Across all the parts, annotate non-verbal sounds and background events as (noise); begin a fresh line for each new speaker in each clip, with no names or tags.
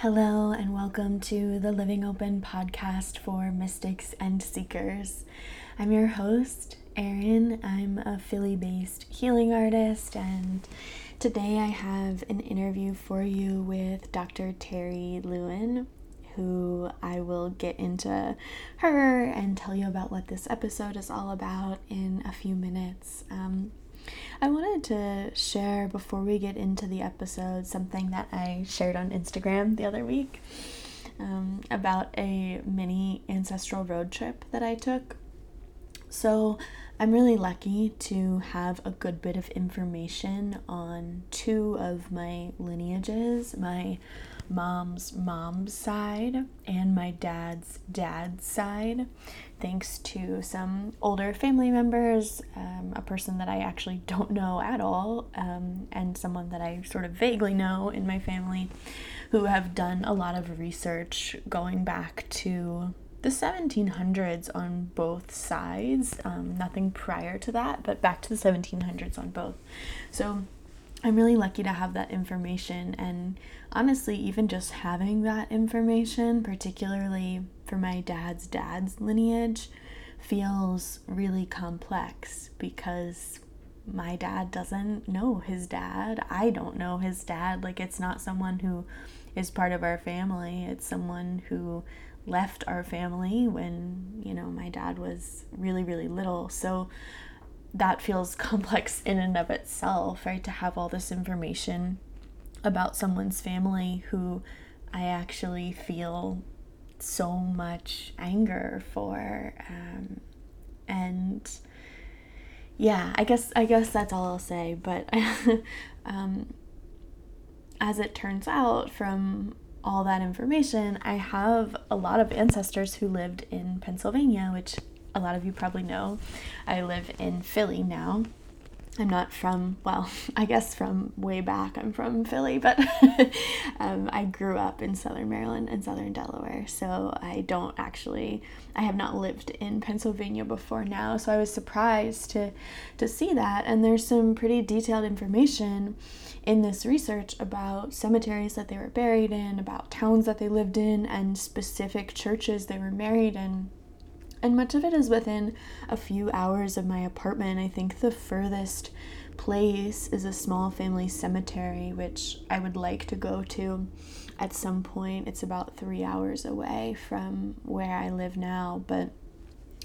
Hello, and welcome to the Living Open podcast for mystics and seekers. I'm your host, Erin. I'm a Philly based healing artist, and today I have an interview for you with Dr. Terry Lewin, who I will get into her and tell you about what this episode is all about in a few minutes. Um, I wanted to share before we get into the episode something that I shared on Instagram the other week um, about a mini ancestral road trip that I took. So, I'm really lucky to have a good bit of information on two of my lineages my mom's mom's side and my dad's dad's side thanks to some older family members, um, a person that I actually don't know at all, um, and someone that I sort of vaguely know in my family who have done a lot of research going back to the 1700s on both sides. Um, nothing prior to that, but back to the 1700s on both. So I'm really lucky to have that information, and honestly, even just having that information, particularly for my dad's dad's lineage feels really complex because my dad doesn't know his dad. I don't know his dad. Like, it's not someone who is part of our family, it's someone who left our family when, you know, my dad was really, really little. So, that feels (laughs) complex in and of itself, right? To have all this information about someone's family who I actually feel so much anger for um, and yeah i guess i guess that's all i'll say but (laughs) um, as it turns out from all that information i have a lot of ancestors who lived in pennsylvania which a lot of you probably know. I live in philly now I'm not from, well, (laughs) I guess from way back, I'm from Philly, but (laughs) um, I grew up in southern Maryland and southern Delaware. So I don't actually, I have not lived in Pennsylvania before now. So I was surprised to, to see that. And there's some pretty detailed information in this research about cemeteries that they were buried in, about towns that they lived in, and specific churches they were married in and much of it is within a few hours of my apartment. I think the furthest place is a small family cemetery, which I would like to go to at some point. It's about three hours away from where I live now, but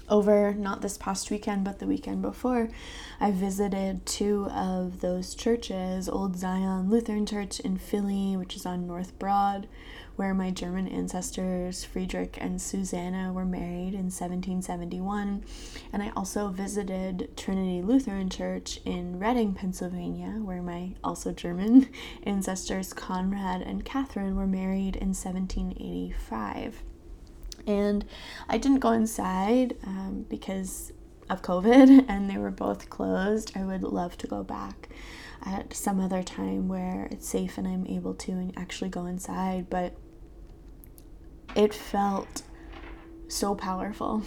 over not this past weekend but the weekend before i visited two of those churches old zion lutheran church in philly which is on north broad where my German ancestors, Friedrich and Susanna, were married in 1771. And I also visited Trinity Lutheran Church in Reading, Pennsylvania, where my also German (laughs) ancestors, Conrad and Catherine, were married in 1785. And I didn't go inside um, because of COVID (laughs) and they were both closed. I would love to go back at some other time where it's safe and I'm able to and actually go inside. But it felt so powerful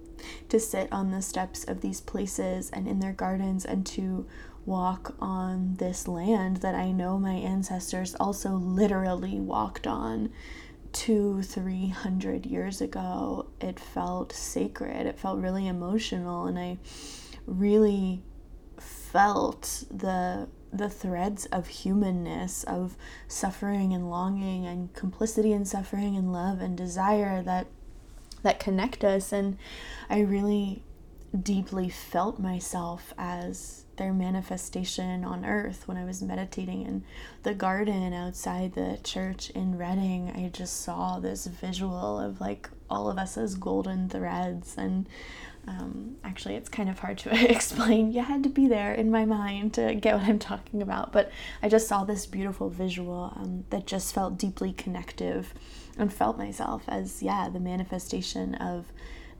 (laughs) to sit on the steps of these places and in their gardens and to walk on this land that I know my ancestors also literally walked on two, three hundred years ago. It felt sacred, it felt really emotional, and I really felt the the threads of humanness, of suffering and longing, and complicity and suffering and love and desire that that connect us. And I really deeply felt myself as their manifestation on earth when I was meditating in the garden outside the church in Reading. I just saw this visual of like all of us as golden threads and um, actually, it's kind of hard to (laughs) explain. You had to be there in my mind to get what I'm talking about, but I just saw this beautiful visual um, that just felt deeply connective and felt myself as, yeah, the manifestation of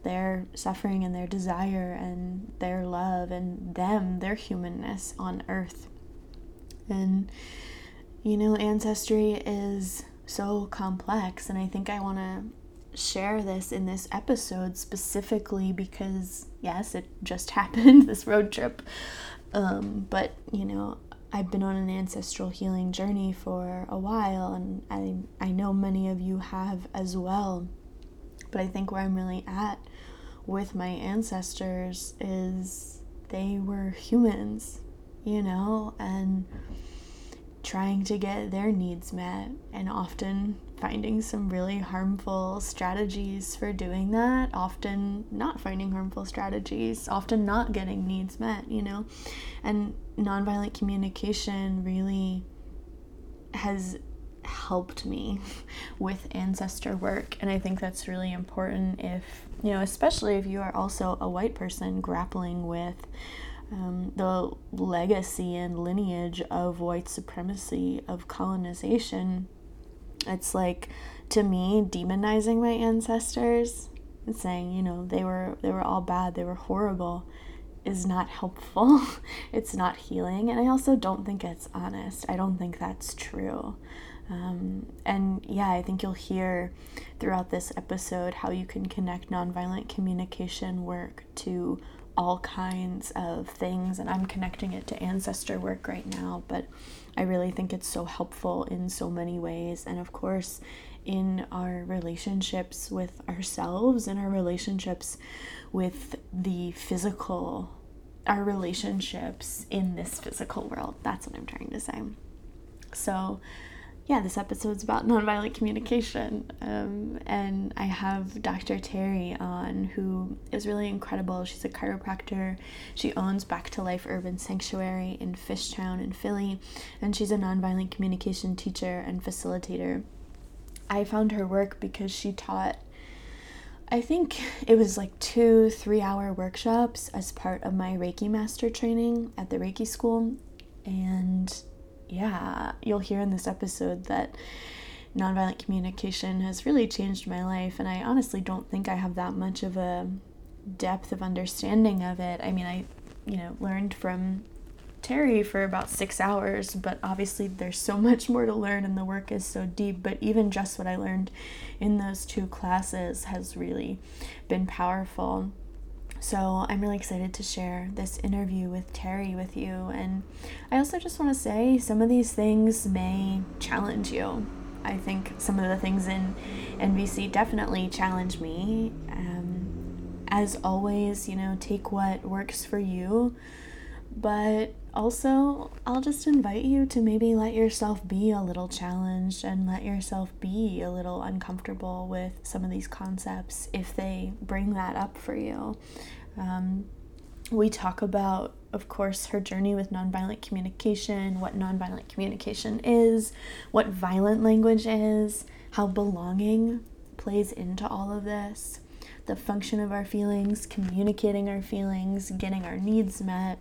their suffering and their desire and their love and them, their humanness on earth. And, you know, ancestry is so complex, and I think I want to share this in this episode specifically because, yes, it just (laughs) happened, this road trip. Um, but, you know, I've been on an ancestral healing journey for a while, and I, I know many of you have as well. But I think where I'm really at with my ancestors is they were humans, you know, and trying to get their needs met, and often finding some really harmful strategies for doing that, often not finding harmful strategies, often not getting needs met, you know. And nonviolent communication really has helped me (laughs) with ancestor work and i think that's really important if you know especially if you are also a white person grappling with um, the legacy and lineage of white supremacy of colonization it's like to me demonizing my ancestors and saying you know they were they were all bad they were horrible is not helpful. (laughs) It's not healing. And i also don't think it's honest. I don't think that's true. Um, and yeah, I think you'll hear throughout this episode how you can connect nonviolent communication work to all kinds of things. And I'm connecting it to ancestor work right now, but I really think it's so helpful in so many ways. And of course, in our relationships with ourselves and our relationships with the physical, our relationships in this physical world. That's what I'm trying to say. So, yeah, this episode's about nonviolent communication. Um, and I have Dr. Terry on, who is really incredible. She's a chiropractor. She owns Back to Life Urban Sanctuary in Fishtown in Philly, and she's a nonviolent communication teacher and facilitator. I found her work because she taught, I think it was like two, three hour workshops as part of my Reiki master training at the Reiki school. And yeah, you'll hear in this episode that nonviolent communication has really changed my life. And I honestly don't think I have that much of a depth of understanding of it. I mean, I, you know, learned from Terry for about six hours, but obviously there's so much more to learn and the work is so deep. But even just what I learned in those two classes has really been powerful. So I'm really excited to share this interview with Terry with you. And I also just want to say some of these things may challenge you. I think some of the things in NVC definitely challenge me. Um, as always, you know, take what works for you. But also, I'll just invite you to maybe let yourself be a little challenged and let yourself be a little uncomfortable with some of these concepts if they bring that up for you. Um, we talk about, of course, her journey with nonviolent communication, what nonviolent communication is, what violent language is, how belonging plays into all of this, the function of our feelings, communicating our feelings, getting our needs met,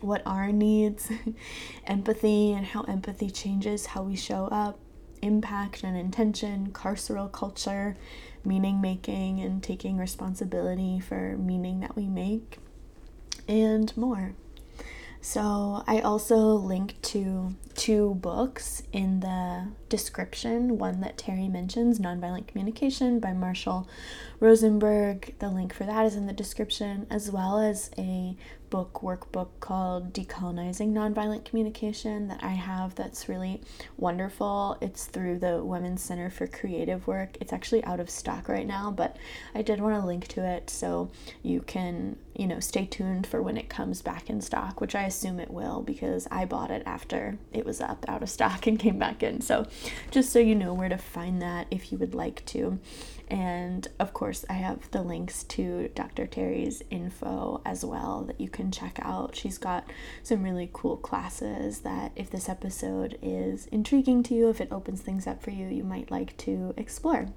what our needs, (laughs) empathy, and how empathy changes how we show up, impact and intention, carceral culture, meaning making and taking responsibility for meaning that we make, and more. So, I also link to two books in the description. One that Terry mentions, Nonviolent Communication by Marshall Rosenberg. The link for that is in the description, as well as a book workbook called Decolonizing Nonviolent Communication that I have that's really wonderful. It's through the Women's Center for Creative Work. It's actually out of stock right now, but I did want to link to it so you can, you know, stay tuned for when it comes back in stock, which I assume it will because I bought it after it was up out of stock (laughs) and came back in. So just so you know where to find that if you would like to. And of course, I have the links to Dr. Terry's info as well that you can check out. She's got some really cool classes that, if this episode is intriguing to you, if it opens things up for you, you might like to explore.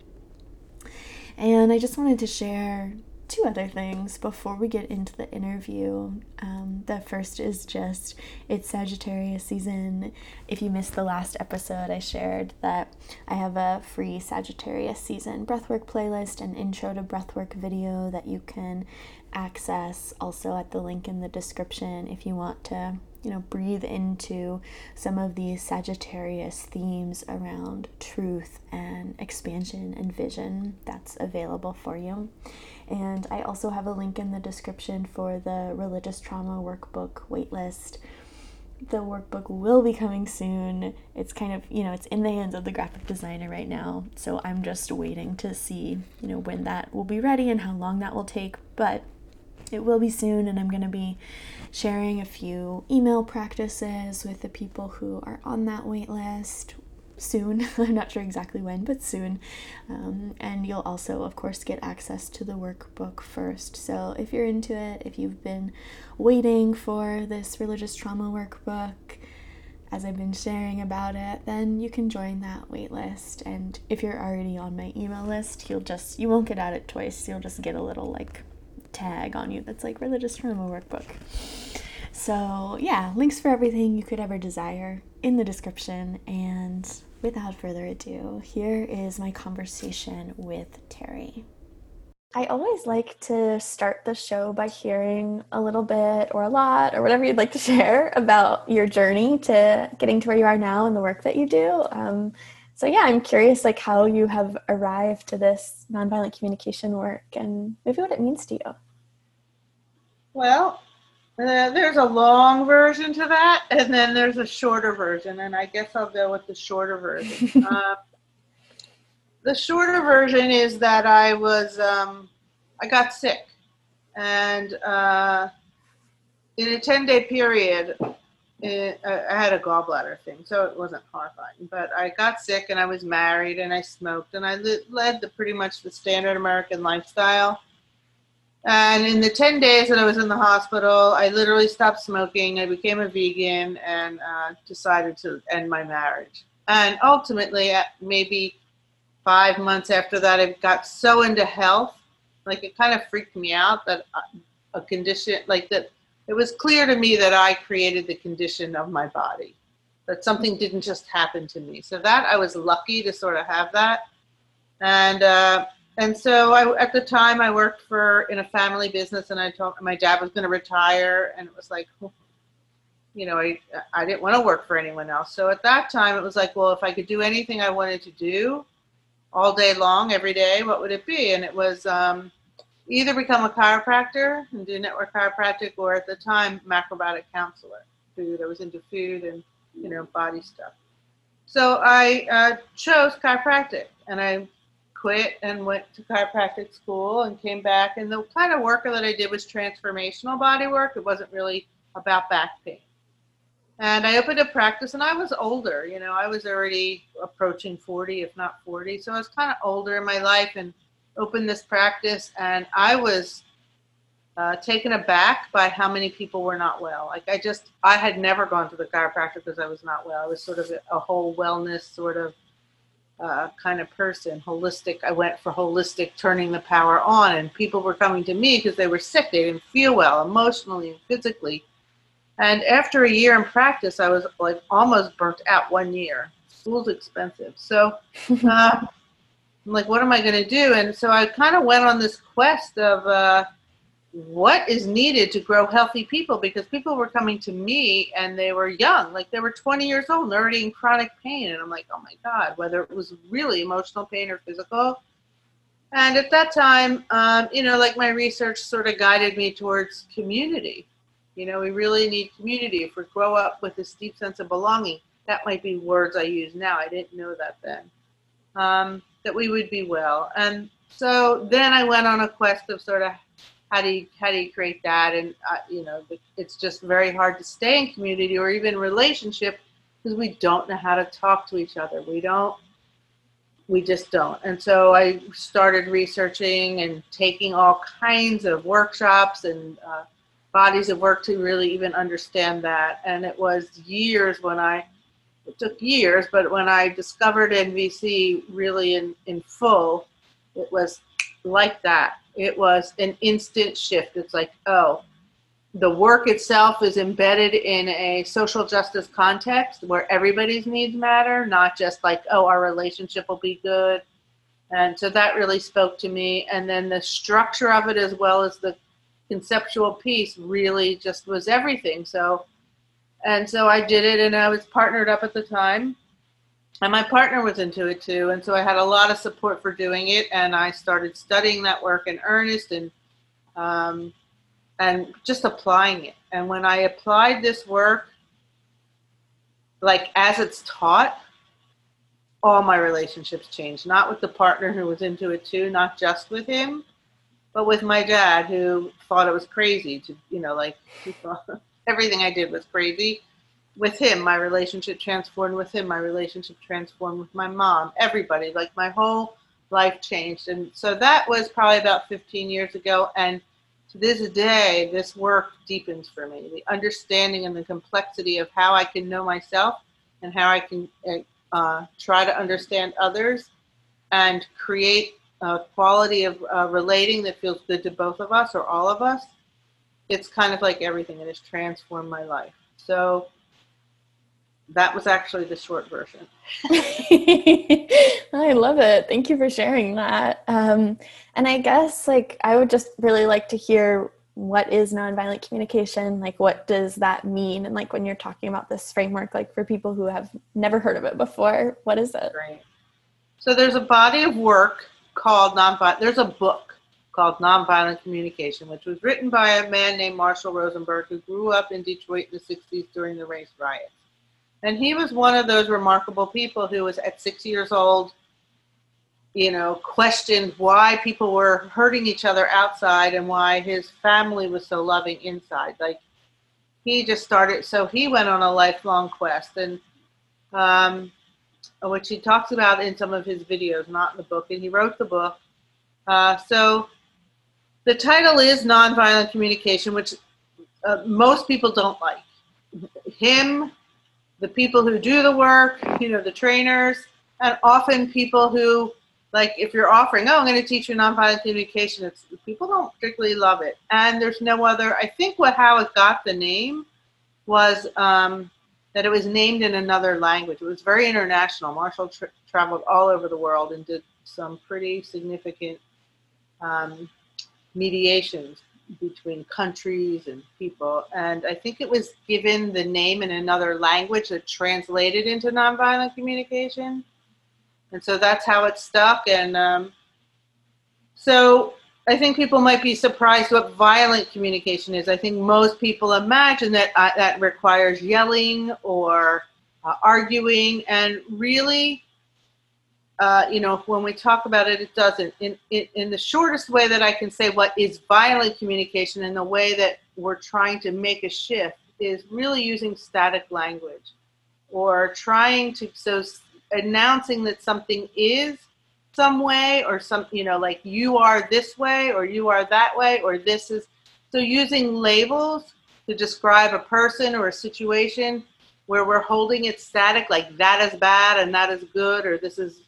And I just wanted to share two other things before we get into the interview. Um, the first is just it's Sagittarius season. If you missed the last episode, I shared that I have a free Sagittarius season breathwork playlist and intro to breathwork video that you can access also at the link in the description if you want to you know, breathe into some of these Sagittarius themes around truth and expansion and vision that's available for you. And I also have a link in the description for the religious trauma workbook waitlist. the workbook will be coming soon. It's kind of, you know, it's in the hands of the graphic designer right now. So I'm just waiting to see, you know, when that will be ready and how long that will take. But it will be soon, and I'm going to be sharing a few email practices with the people who are on that wait list soon. (laughs) I'm not sure exactly when, but soon. Um, and you'll also, of course, get access to the workbook first. So if you're into it, if you've been waiting for this religious trauma workbook, as I've been sharing about it, then you can join that waitlist. And if you're already on my email list, you'll just you won't get added twice. You'll just get a little like tag on you that's like religious trauma workbook. So yeah, links for everything you could ever desire in the description. And without further ado, here is my conversation with Terry. I always like to start the show by hearing a little bit or a lot or whatever you'd like to (laughs) share about your journey to getting to where you are now and the work that you do. Um, so yeah, I'm curious like how you have arrived to this nonviolent communication work and maybe what it means to you.
Well, uh, there's a long version to that, and then there's a shorter version, and I guess I'll go with the shorter version. uh, (laughs) the shorter version is that I was um, I got sick, and uh, in a ten day period, it, I had a gallbladder thing, so it wasn't horrifying. But I got sick, and I was married, and I smoked, and I led the pretty much the standard American lifestyle and in the 10 days that I was in the hospital, I literally stopped smoking. I became a vegan and uh, decided to end my marriage. And ultimately, maybe five months after that, I got so into health, like it kind of freaked me out that uh, a condition like that, it was clear to me that I created the condition of my body, that something didn't just happen to me. So that I was lucky to sort of have that. And, uh, and so I, at the time I worked for in a family business and I told my dad was going to retire and it was like, you know, I, I didn't want to work for anyone else. So at that time it was like, well, if I could do anything I wanted to do all day long, every day, what would it be? And it was um, either become a chiropractor and do network chiropractic or at the time, macrobiotic counselor, food. I was into food and, you know, body stuff. So I uh, chose chiropractic and I quit and went to chiropractic school and came back. And the kind of work that I did was transformational body work. It wasn't really about back pain. And I opened a practice, and I was older. You know, I was already approaching 40, if not 40. So I was kind of older in my life and opened this practice. And I was uh, taken aback by how many people were not well. Like I just, I had never gone to the chiropractor because I was not well. I was sort of a, a whole wellness sort of uh, kind of person, holistic. I went for holistic, turning the power on, and people were coming to me because they were sick. They didn't feel well emotionally and physically. And after a year in practice, I was like almost burnt out one year. School's expensive. So (laughs) uh, I'm like, what am I going to do? And so I kind of went on this quest of, uh, what is needed to grow healthy people? Because people were coming to me and they were young like they were 20 years old and already in chronic pain. And i'm like oh my god whether it was really emotional pain or physical. And at that time um, you know like my research sort of guided me towards community. You know we really need community. If we grow up with this deep sense of belonging that might be words i use now. I didn't know that then. Um, that we would be well. And so then i went on a quest of sort of how do you how do you create that? And uh, you know it's just very hard to stay in community or even relationship because we don't know how to talk to each other. We don't we just don't. And so i started researching and taking all kinds of workshops and uh, bodies of work to really even understand that. And it was years when i it took years but when i discovered nvc really in in full it was like that it was an instant shift. It's like, oh, the work itself is embedded in a social justice context where everybody's needs matter, not just like, oh, our relationship will be good. And so that really spoke to me. And then the structure of it, as well as the conceptual piece, really just was everything. So, and so I did it, and I was partnered up at the time. And my partner was into it too. And so i had a lot of support for doing it and i started studying that work in earnest and um, and just applying it. And when i applied this work like as it's taught, all my relationships changed. Not with the partner who was into it too, not just with him, but with my dad who thought it was crazy to, you know, like everything I did was crazy. With him, my relationship transformed. With him, my relationship transformed with my mom. Everybody, like my whole life changed. And so that was probably about 15 years ago. And to this day, this work deepens for me. The understanding and the complexity of how I can know myself and how I can uh, try to understand others and create a quality of uh, relating that feels good to both of us or all of us. It's kind of like everything. It has transformed my life. So that was actually the short version. (laughs)
I love it. Thank you for sharing that. Um, and I guess like I would just really like to hear what is nonviolent communication like what does that mean and like when you're talking about this framework like for people who have never heard of it before what is it
right so there's a body of work called nonviolent there's a book called nonviolent communication which was written by a man named marshall rosenberg who grew up in detroit in the 60s during the race riots and he was one of those remarkable people who was at six years old you know, questioned why people were hurting each other outside and why his family was so loving inside. Like he just started, so he went on a lifelong quest, and um, which he talks about in some of his videos, not in the book. And he wrote the book. Uh, so the title is Nonviolent Communication, which uh, most people don't like. Him, the people who do the work, you know, the trainers, and often people who like if you're offering, oh, I'm going to teach you nonviolent communication, it's people don't particularly love it. And there's no other. I think what how it got the name was um, that it was named in another language. It was very international. Marshall tra- traveled all over the world and did some pretty significant um, mediations between countries and people. And I think it was given the name in another language that translated into nonviolent communication and so that's how it stuck. And um, so I think people might be surprised what violent communication is. I think most people imagine that uh, that requires yelling or uh, arguing, and really, uh, you know, when we talk about it, it doesn't. In, in in the shortest way that I can say what is violent communication, and the way that we're trying to make a shift, is really using static language, or trying to so announcing that something is some way or some you know like you are this way or you are that way or this is so using labels to describe a person or a situation where we're holding it static like that is bad and that is good or this is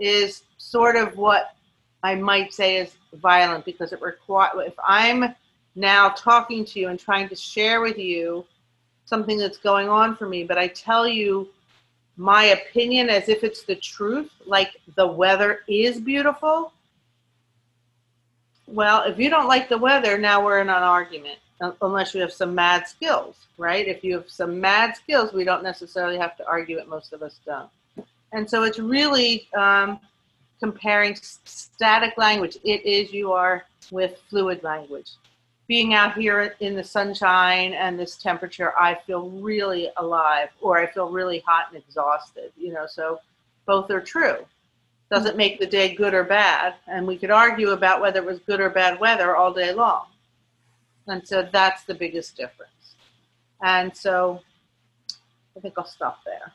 is sort of what i might say is violent because it requires if i'm now talking to you and trying to share with you something that's going on for me but i tell you my opinion as if it's the truth, like the weather is beautiful. Well, if you don't like the weather, now we're in an argument, uh, unless you have some mad skills, right? If you have some mad skills, we don't necessarily have to argue it. Most of us don't. And so it's really um, comparing static language. It is you are with fluid language being out here in the sunshine and this temperature, I feel really alive or I feel really hot and exhausted, you know, so both are true. Doesn't make the day good or bad. And we could argue about whether it was good or bad weather all day long. And so that's the biggest difference. And so I think I'll stop there.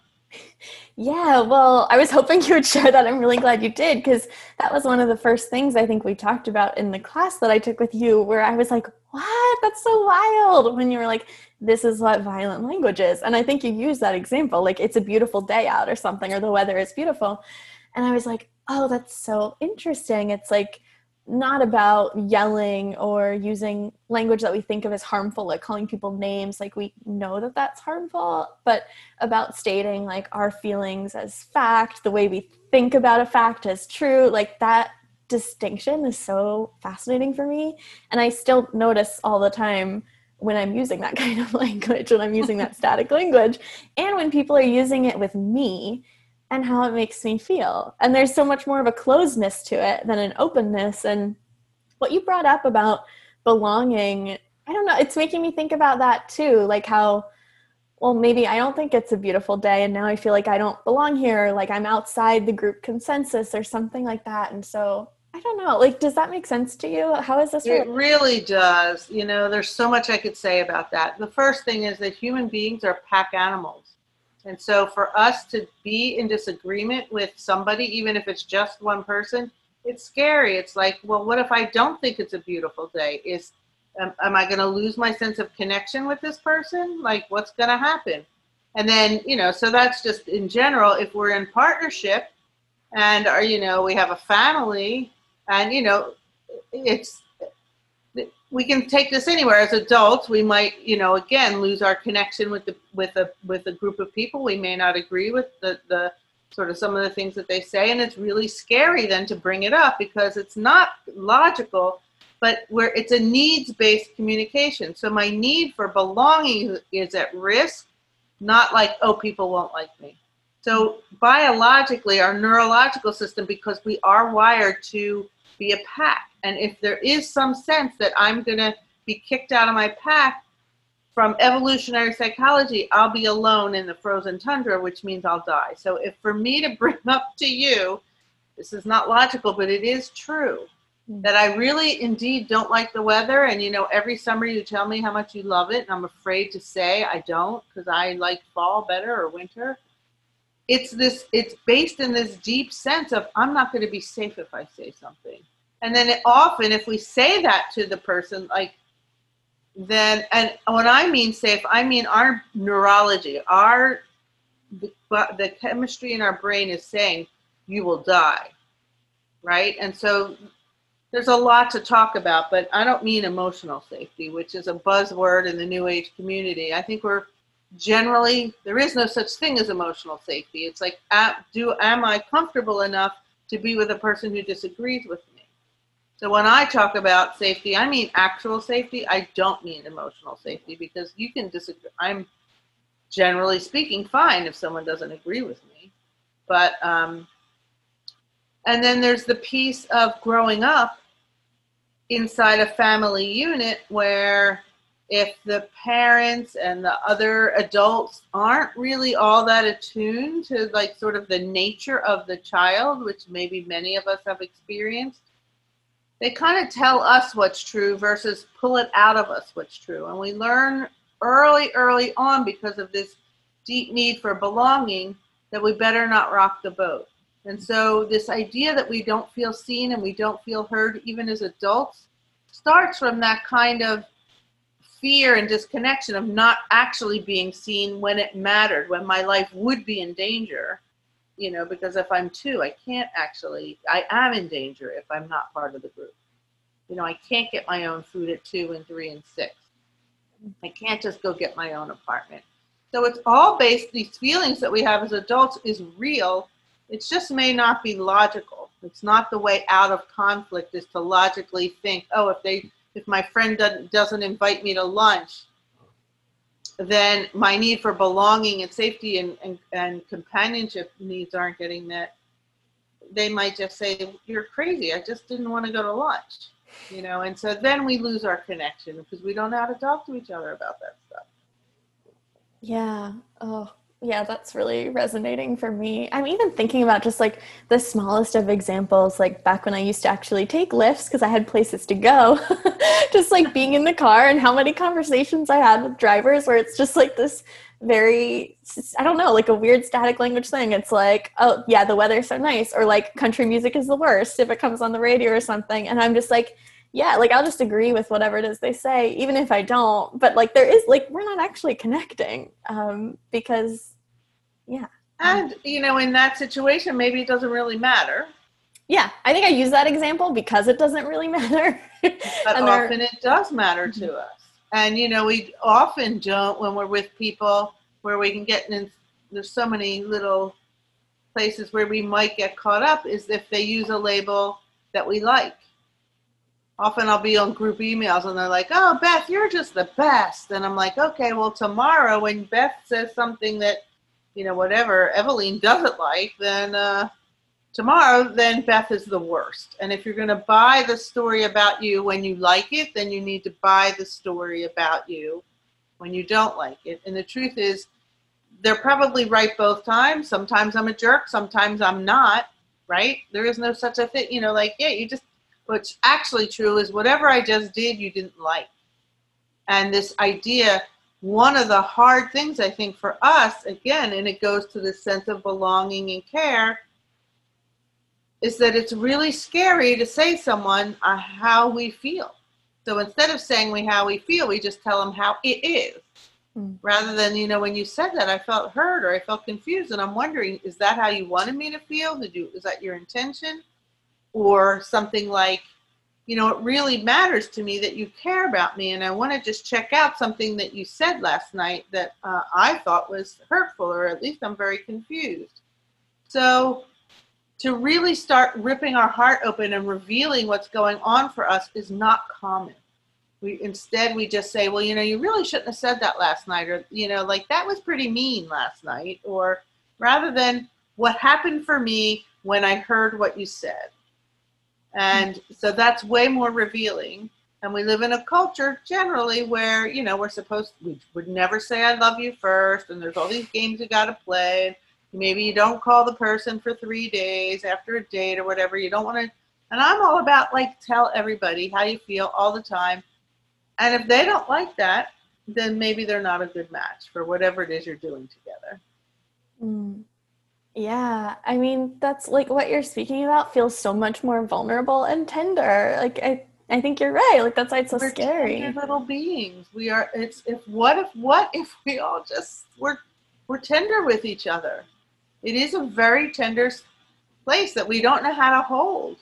Yeah, well, I was hoping you would share that. I'm really glad you did because that was one of the first things I think we talked about in the class that I took with you, where I was like, what? That's so wild. When you were like, this is what violent language is. And I think you used that example, like, it's a beautiful day out or something, or the weather is beautiful. And I was like, oh, that's so interesting. It's like, not about yelling or using language that we think of as harmful like calling people names like we know that that's harmful but about stating like our feelings as fact the way we think about a fact as true like that distinction is so fascinating for me. And i still notice all the time when i'm using that (laughs) kind of language when i'm using that (laughs) static language and when people are using it with me and how it makes me feel. And there's so much more of a closeness to it than an openness. And what you brought up about belonging, I don't know, it's making me think about that too. Like how
well, maybe I don't think it's a beautiful day, and now I feel like I don't belong here, like I'm outside the group consensus or something like that. And so I don't know. Like, does that make sense to you? How is this?
It really does. You know, there's so much I could say about that. The first thing is that human beings are pack animals. And so for us to be in disagreement with somebody, even if it's just one person, it's scary. It's like, well, what if I don't think it's a beautiful day? Is am, am I going to lose my sense of connection with this person? Like, what's going to happen? And then, you know, so that's just in general. If we're in partnership, and are you know we have a family, and you know, it's we can take this anywhere. As adults we might you know again lose our connection with the with a with a group of people. We may not agree with the the sort of some of the things that they say and it's really scary then to bring it up because it's not logical but where it's a needs based communication. So my need for belonging is at risk not like oh people won't like me. So biologically our neurological system because we are wired to be a pack and if there is some sense that i'm going to be kicked out of my pack from evolutionary psychology, I'll be alone in the frozen tundra, which means I'll die. So, if for me to (laughs) bring up to you, this is not logical, but it is true mm. that I really indeed don't like the weather. And you know, every summer you tell me how much you love it, and I'm afraid to say I don't because I like fall better or winter. It's this, it's based in this deep sense of I'm not going to be safe if I say something. And then often, if we say that to the person, like, then and when I mean safe, I mean our neurology, our the, the chemistry in our brain is saying you will die, right? And so there's a lot to talk about, but I don't mean emotional safety, which is a buzzword in the new age community. I think we're generally there is no such thing as emotional safety. It's like, do am I comfortable enough to be with a person who disagrees with me? So when I talk about safety, I mean actual safety. I don't mean emotional safety because you can disagree. I'm generally speaking fine if someone doesn't agree with me. But um, and then there's the piece of growing up inside a family unit where if the parents and the other adults aren't really all that attuned to like sort of the nature of the child, which maybe many of us have experienced, they kind of tell us what's true versus pull it out of us what's true. And we learn early, early on because of this deep need for belonging that we better not rock the boat. And so, this idea that we don't feel seen and we don't feel heard, even as adults, starts from that kind of fear and disconnection of not actually being seen when it mattered, when my life would be in danger you know, because if I'm two, I can't actually, I am in danger if I'm not part of the group. You know, I can't get my own food at two and three and six. I can't just go get my own apartment. So it's all based, these feelings that we have as adults is real. It just may not be logical. It's not the way out of conflict is to logically think, oh, if they, if my friend doesn't, doesn't invite me to lunch, then my need for belonging and safety and, and, and companionship needs aren't getting met, they might just say, You're crazy. I just didn't want to go to lunch. You know, and so then we lose our connection because we don't know how to talk to each other about that stuff.
Yeah. Oh, yeah, that's really resonating for me. I'm even thinking about just like the smallest of examples, like back when I used to actually take Lyfts because I had places to go, (laughs) just like being in the car and how many conversations I had with drivers where it's just like this very, I don't know, like a weird static language thing. It's like, oh, yeah, the weather's so nice, or like country music is the worst if it comes on the radio or something. And I'm just like, yeah, like I'll just agree with whatever it is they say, even if I don't. But like there is like we're not actually connecting um, because yeah.
And, you know, in that situation, maybe it doesn't really matter.
Yeah, I think I use that example because it doesn't really (laughs) matter.
but often it does matter to mm-hmm. us. And, you know, we often don't when we're with people where we can get in, there's so many little places where we might get caught up is if they use a label that we like. Often I'll be on group emails and they're like, oh, Beth, you're just the best. And I'm like, okay, well, tomorrow when Beth says something that you know, whatever Evelyn doesn't like, then uh, tomorrow, then Beth is the worst. And if you're going to buy the story about you when you like it, then you need to buy the story about you when you don't like it. And the truth is, they're probably right both times. Sometimes I'm a jerk, sometimes I'm not, right? There is no such a thing, you know, like, yeah, you just, what's actually true is whatever I just did, you didn't like. And this idea, one of the hard things I think for us, again, and it goes to this sense of belonging and care, is that it's really scary to say someone uh, how we feel. So instead of saying we how we feel, we just tell them how it is. Mm. Rather than, you know, when you said that, I felt hurt or I felt confused, and I'm wondering, is that how you wanted me to feel? Did you? Is that your intention? Or something like, you know, it really matters to me that you care about me, and I want to just check out something that you said last night that uh, I thought was hurtful, or at least I'm very confused. So, to really start ripping our heart open and revealing what's going on for us is not common. We instead we just say, well, you know, you really shouldn't have said that last night, or you know, like that was pretty mean last night, or rather than what happened for me when I heard what you said. And so that's way more revealing. And we live in a culture generally where, you know, we're supposed we would never say I love you first, and there's all these games you gotta play. Maybe you don't call the person for three days after a date or whatever. You don't want to and I'm all about like tell everybody how you feel all the time. And if they don't like that, then maybe they're not a good match for whatever it is you're doing together.
Mm. Yeah, I mean that's like what you're speaking about feels so much more vulnerable and tender. Like I, I think you're right. Like that's why it's so
we're
scary.
little beings. We are. It's if what if what if (laughs) we all just we're we're tender with each other. It is a very tender place that we don't know how to hold.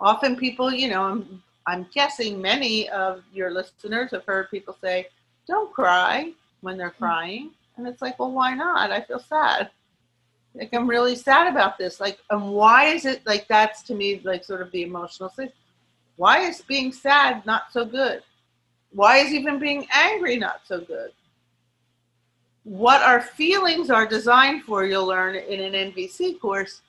Often people, you know, I'm, I'm guessing many of your listeners have heard people say, "Don't cry when they're hmm. crying," and it's like, well, why not? I feel sad like i'm really sad about this. Like and why is it like that's to me like sort of the emotional thing why is being sad not so good? Why is even being angry not so good? What our feelings are designed for you'll learn in an nvc course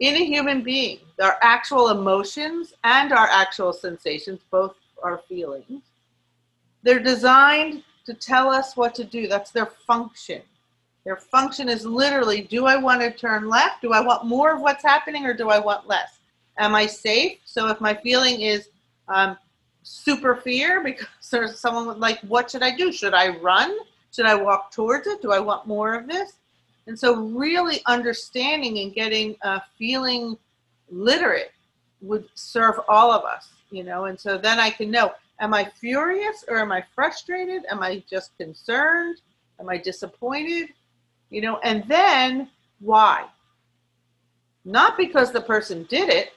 in a human being. Our actual emotions and our actual sensations both are feelings they're designed to tell us what to do. That's their function their function is literally do I want to turn left? Do I want more of what's happening or do I want less? Am I safe? So if my feeling is um, super fear because (laughs) there's someone like, what should I do? Should I run? Should I walk towards it? Do I want more of this? And so, really understanding and getting uh, feeling literate would serve all of us, you know. And so then I can know: Am I furious or am I frustrated? Am I just concerned? Am I disappointed? You know, and then why? Not because the person did it,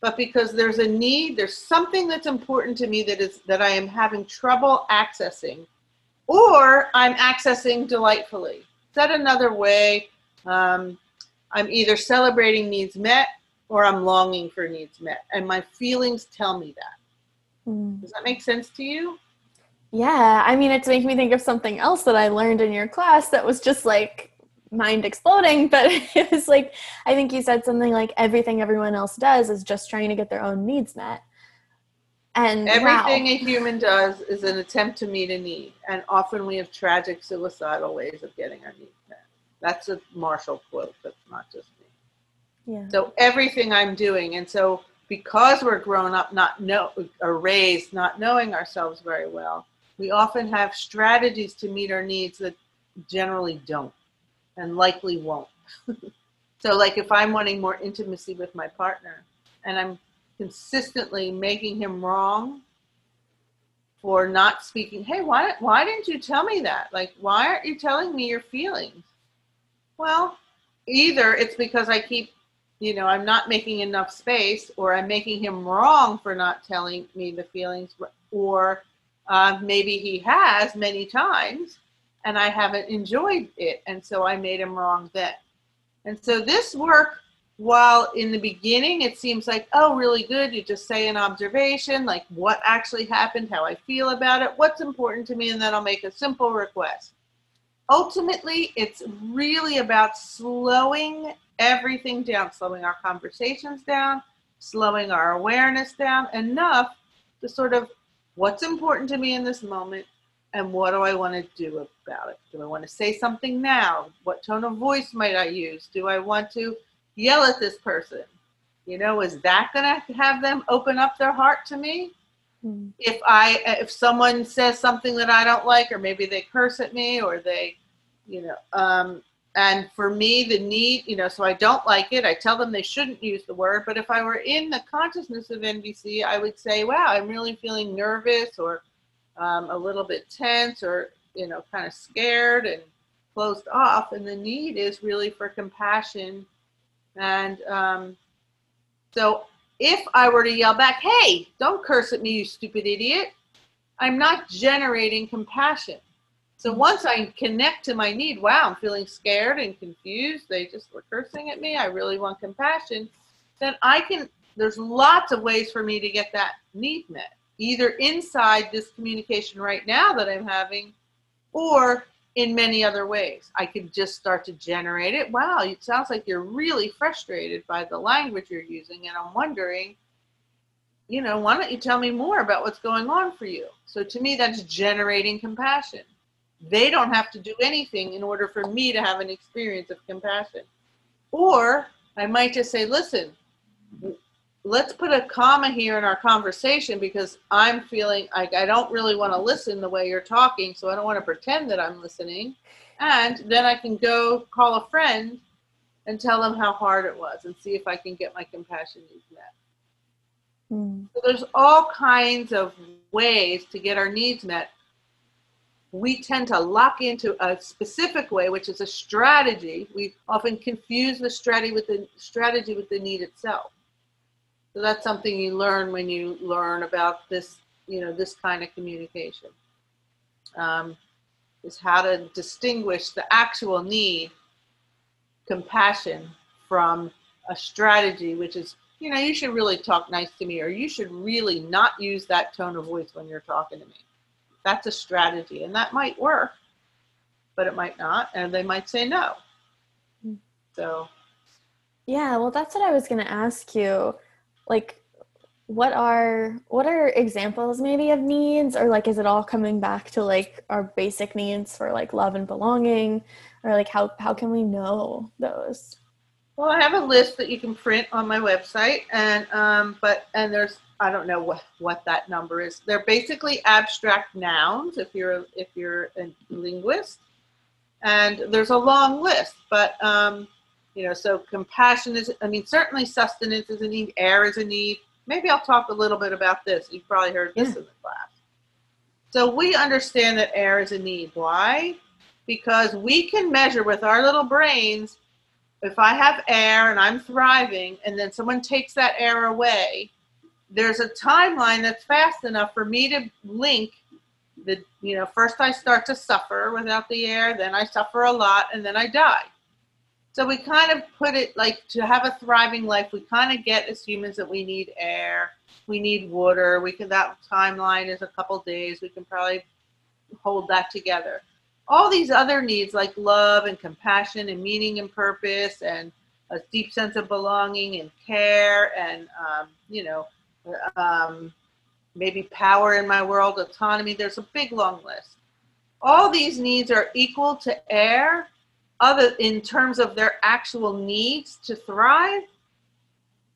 but because there's a need, there's something that's important to me that is that I am having trouble accessing, or I'm accessing delightfully. Said another way, um, I'm either celebrating needs met or I'm longing for needs met, and my feelings tell me that. Mm. Does that make sense to you?
Yeah, I mean, it's making me think of something else that I learned in your class that was just like mind exploding, but (laughs) it was like, I think you said something like everything everyone else does is just trying to get their own needs met. And
everything wow. a human does is an attempt to meet a need. And often we have tragic suicidal ways of getting our needs met. That's a Marshall quote, that's not just me. Yeah. So everything I'm doing, and so because we're grown up not know or raised not knowing ourselves very well, we often have strategies to meet our needs that generally don't and likely won't. (laughs) so, like if I'm wanting more intimacy with my partner and I'm consistently making him wrong for not speaking, hey, why, why didn't you tell me that? Like, why aren't you telling me your feelings? Well, either it's because I keep, you know, I'm not making enough space, or I'm making him wrong for not telling me the feelings, or uh, maybe he has many times and I haven't enjoyed it. And so I made him wrong then. And so this work, while in the beginning it seems like, oh, really good, you just say an observation, like what actually happened, how I feel about it, what's important to me, and then I'll make a simple request. Ultimately, it's really about slowing everything down, slowing our conversations down, slowing our awareness down enough to sort of what's important to me in this moment, and what do I want to do about it? Do I want to say something now? What tone of voice might I use? Do I want to yell at this person? You know, is that going to have them open up their heart to me? Mm. If I if someone says something that I don't like, or maybe they curse at me, or they, you know, um, and for me the need, you know, so I don't like it. I tell them they shouldn't use the word. But if I were in the consciousness of NVC, I would say, "Wow, I'm really feeling nervous," or um, a little bit tense or you know kind of scared and closed off and the need is really for compassion and um, so if i were to yell back hey don't curse at me you stupid idiot i'm not generating compassion so once i connect to my need wow i'm feeling scared and confused they just were cursing at me i really want compassion then i can there's lots of ways for me to get that need met either inside this communication right now that I'm having or in many other ways. I could just start to generate it. Wow, it sounds like you're really frustrated by the language you're using. And I'm wondering, you know, why don't you tell me more about what's going on for you? So to me, that's generating compassion. They don't have to do anything in order for me to have an experience of compassion. Or I might just say, listen, let's put a comma here in our conversation because I'm feeling like I don't really want to listen the way you're talking, so I don't want to pretend that I'm listening. And then I can go call a friend and tell them how hard it was and see if I can get my compassion needs met. Mm. So there's all kinds of ways to get our needs met. We tend to lock into a specific way, which is a strategy. We often confuse the strategy with the strategy with the need itself. So that's something you learn when you learn about this, you know, this kind of communication. Um, is how to distinguish the actual need, compassion, from a strategy, which is, you know, you should really talk nice to me, or you should really not use that tone of voice when you're talking to me. That's a strategy, and that might work, but it might not, and they might say no. Hmm. So,
yeah, well, that's what I was going to ask you like what are what are examples maybe of needs or like is it all coming back to like our basic needs for like love and belonging or like how how can we know those
well i have a list that you can print on my website and um but and there's i don't know what what that number is they're basically abstract nouns if you're if you're a linguist and there's a long list but um you know, so compassion is, I mean, certainly sustenance is a need, air is a need. Maybe I'll talk a little bit about this. You've probably heard this yeah. in the class. So we understand that air is a need. Why? Because we can measure with our little brains if I have air and I'm thriving and then someone takes that air away, there's a timeline that's fast enough for me to link the, you know, first I start to suffer without the air, then I suffer a lot, and then I die. So we kind of put it like to have a thriving life, we kind of get as humans that we need air, we need water. We can that timeline is a couple days. We can probably hold that together. All these other needs like love and compassion and meaning and purpose and a deep sense of belonging and care and um, you know um, maybe power in my world, autonomy. There's a big long list. All these needs are equal to air other in terms of their actual needs to thrive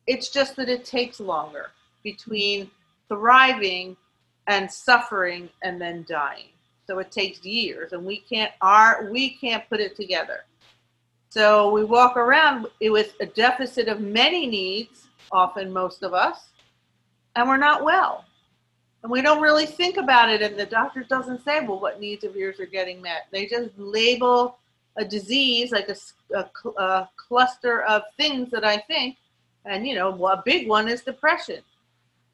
it's just that it takes longer between thriving and suffering and then dying so it takes years and we can't our we can't put it together so we walk around with a deficit of many needs often most of us and we're not well and we don't really think about it and the doctor doesn't say well what needs of yours are getting met they just label a disease, like a, a, a cluster of things that I think, and you know, a big one is depression.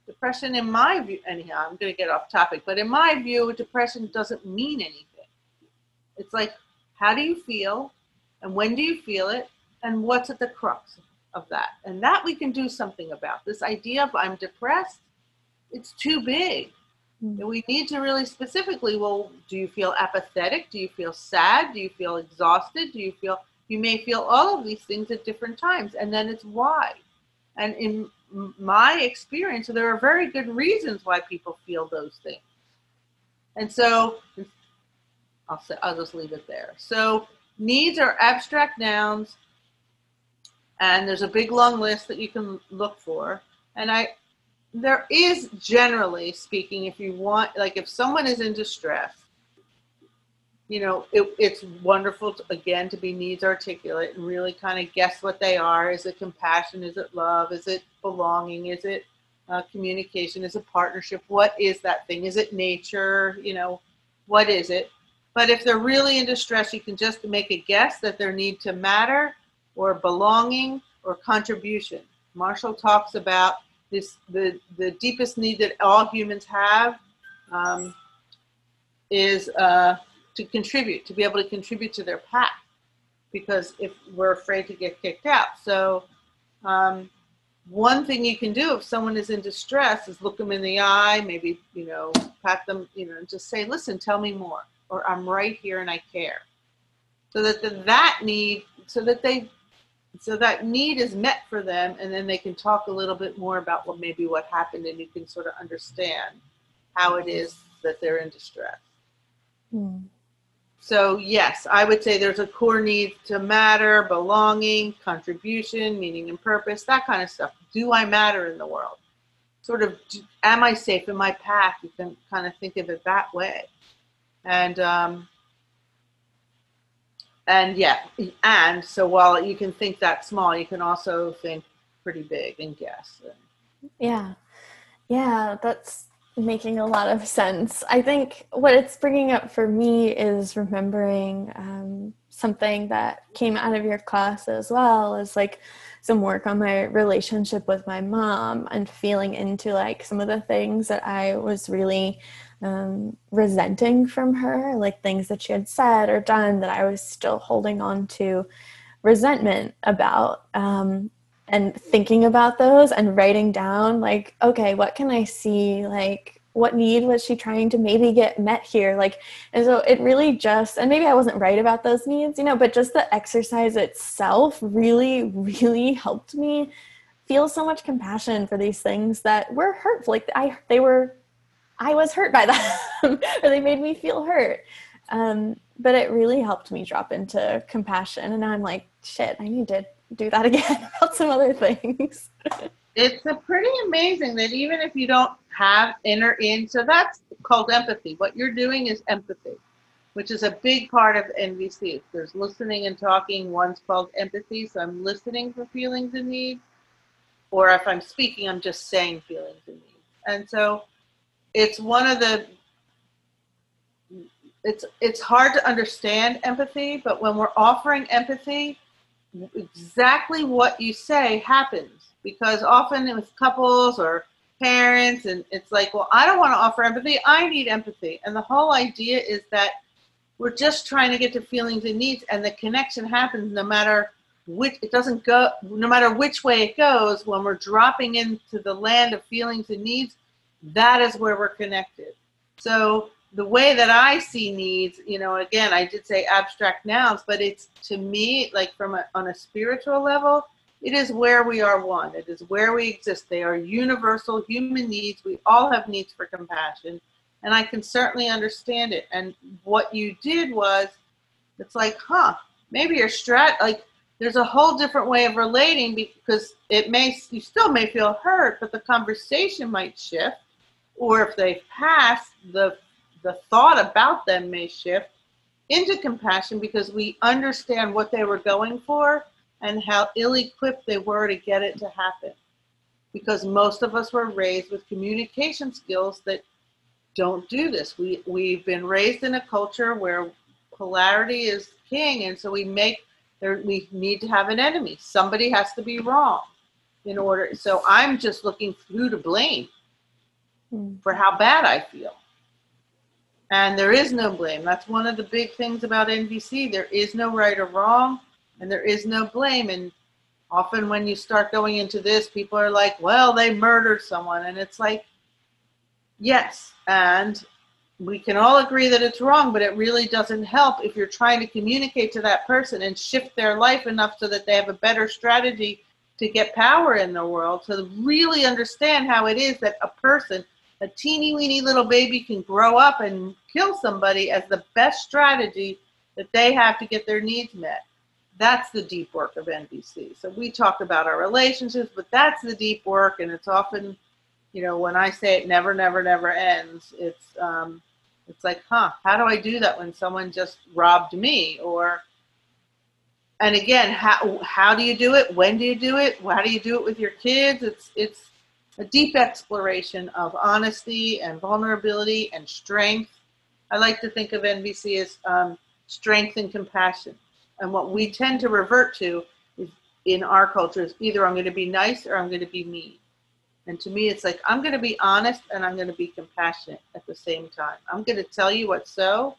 Depression, in my view, anyhow, I'm going to get off topic, but in my view, depression doesn't mean anything. It's like, how do you feel, and when do you feel it, and what's at the crux of that? And that we can do something about. This idea of I'm depressed, it's too big. Mm-hmm. We need to really specifically, well, do you feel apathetic? Do you feel sad? Do you feel exhausted? Do you feel, you may feel all of these things at different times, and then it's why. And in my experience, there are very good reasons why people feel those things. And so I'll say I'll just leave it there. So needs are abstract nouns and there's a big long list that you can look for. And I there is generally speaking if you want like if someone is in distress you know it, it's wonderful to, again to be needs articulate and really kind of guess what they are. Is it compassion? Is it love? Is it belonging? Is it uh, communication? Is it partnership? What is that thing? Is it nature? You know what is it? But if they're really in distress you can just make a guess that their need to matter or belonging or contribution marshall talks about this the the deepest need that all humans have um, is uh, to contribute, to be able to contribute to their pack, because if we're afraid to get kicked out. So, um, one thing you can do if someone is in distress is look them in the eye, maybe you know pat them, you know, just say, "Listen, tell me more," or "I'm right here and I care," so that the, that need, so that they, so that need is met for them, and then they can talk a little bit more about what maybe what happened, and you can sort of understand how it is that they're in distress. Hmm. So, yes, I would say there's a core need to matter, belonging, contribution, meaning and purpose, that kind of stuff. Do I matter in the world? Sort of, am I safe in my path? You can kind of think of it that way. And, um, and yeah, and so while you can think that small, you can also think pretty big and guess.
Yeah. Yeah, that's making a lot of sense. I think what it's bringing up for me is remembering um, something that came out of your class as well as like some work on my relationship with my mom and feeling into like some of the things that I was really um, resenting from her, like things that she had said or done that I was still holding on to resentment about. Um, and thinking about those and writing down like okay what can i see like what need was she trying to maybe get met here like and so it really just and maybe i wasn't right about those needs you know but just the exercise itself really really helped me feel so much compassion for these things that were hurtful like i they were i was hurt by (laughs) them or they made me feel hurt um, but it really helped me drop into compassion and i'm like shit i need to do that (laughs) again about some other things.
it's a pretty amazing that even if you don't have inner in, so that's called empathy. What you're doing is empathy, which is a big part of NVC. There's listening and talking. One's called empathy, so I'm listening for feelings and needs. Or if I'm speaking, I'm just saying feelings and needs. And so it's one of the it's it's hard to understand empathy, but when we're offering empathy, exactly what you say happens. Because often with couples or parents and it's like well i don't want to offer empathy i need empathy. And the whole idea is that we're just trying to get to feelings and needs and the connection happens no matter which it doesn't go no matter which way it goes when we're dropping into the land of feelings and needs that is where we're connected so the way that I see needs, you know, again, I did say abstract nouns, but it's to me, like from a, on a spiritual level, it is where we are one. It is where we exist. They are universal human needs. We all have needs for compassion. And I can certainly understand it. And what you did was, it's like, huh, maybe your strat, like, there's a whole different way of relating because it may, you still may feel hurt, but the conversation might shift. Or if they pass, the the thought about them may shift into compassion because we understand what they were going for and how ill equipped they were to get it to happen. Because most of us were raised with communication skills that don't do this. We, we've been raised in a culture where polarity is king, and so we make there, we need to have an enemy. Somebody has to be wrong in order. So I'm just looking who to blame hmm. for how bad I feel. And there is no blame. That's one of the big things about NVC. There is no right or wrong, and there is no blame. And often when you start going into this, people are like, well, they murdered someone. And it's like, yes. And we can all agree that it's wrong, but it really doesn't help if you're trying to communicate to that person and shift their life enough so that they have a better strategy to get power in the world, to really understand how it is that a person a teeny weeny little baby can grow up and kill somebody as the best strategy that they have to get their needs met. That's the deep work of NVC. So we talk about our relationships, but that's the deep work, and it's often, you know, when I say it never, never, never ends, it's um, it's like, huh, how do I do that when someone just robbed me? Or and again, how how do you do it? When do you do it? How do you do it with your kids? It's it's a deep exploration of honesty and vulnerability and strength. I like to think of NVC as um, strength and compassion. And what we tend to revert to is in our culture is either I'm going to be nice or I'm going to be mean. And to me, it's like I'm going to be honest and I'm going to be compassionate at the same time. I'm going to tell you what's so.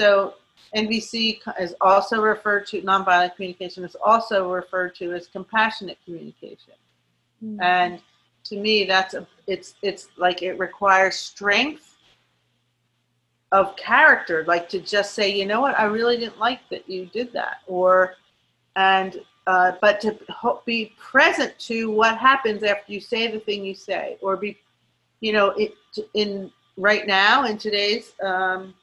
So NVC is also referred to, nonviolent communication is also referred to as compassionate communication. Mm-hmm. And to me, that's a, it's, it's like it requires strength of character, like to just say, you know what, I really didn't like that you did that, or and uh, but to be present to what happens after you say the thing you say, or be, you know, it, in right now in today's, um,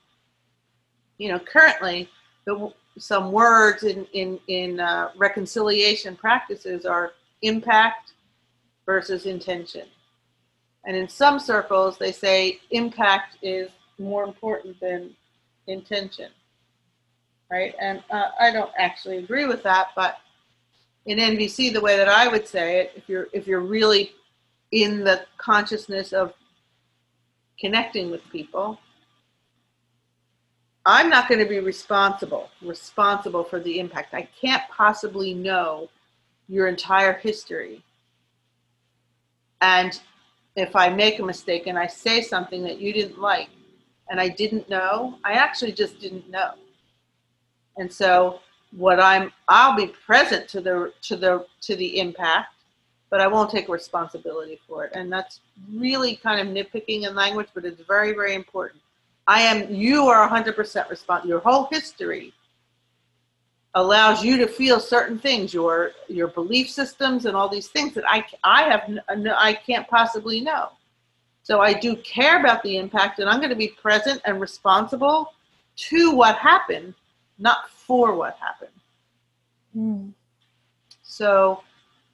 you know, currently, the, some words in in in uh, reconciliation practices are impact versus intention, and in some circles they say impact is more important than intention right? And uh, i don't actually agree with that but in nvc the way that i would say it if you're if you're really in the consciousness of connecting with people i'm not going to be responsible responsible for the impact. I can't possibly know your entire history and if i make a mistake and i say something that you didn't like and I didn't know. I actually just didn't know. And so what I'm I'll be present to the to the to the impact, but I won't take responsibility for it. And that's really kind of nitpicking in language, but it's very very important. I am you are 100% responsible. Your whole history allows you to feel certain things, your your belief systems and all these things that I I have I can't possibly know. So I do care about the impact and I'm going to be present and responsible to what happened, not for what happened. Mm. So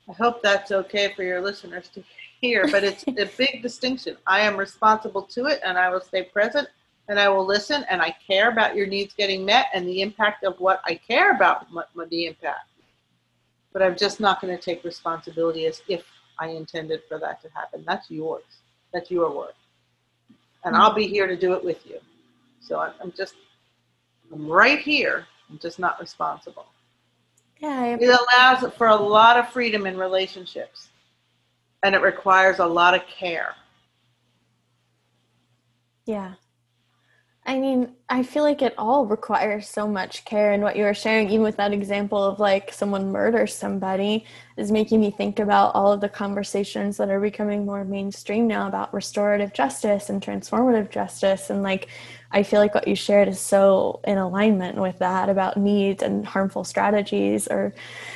I hope that's okay for your listeners to (laughs) hear, but it's a big distinction. I am responsible to it and I will stay present and I will listen and I care about your needs getting met and the impact of what I care about, the impact. But I'm just not going to take responsibility as if I intended for that to happen. That's yours. That's your work. And I'll be here to do it with you. So I'm just, I'm right here. I'm just not responsible.
Yeah.
It allows for a lot of freedom in relationships. And it requires a lot of care.
Yeah. I mean, I feel like it all requires so much care. And what you were sharing, even with that example of like someone murders somebody, is making me think about all of the conversations that are becoming more mainstream now about restorative justice and transformative justice. And like, I feel like what you shared is so in alignment with that about needs and harmful strategies or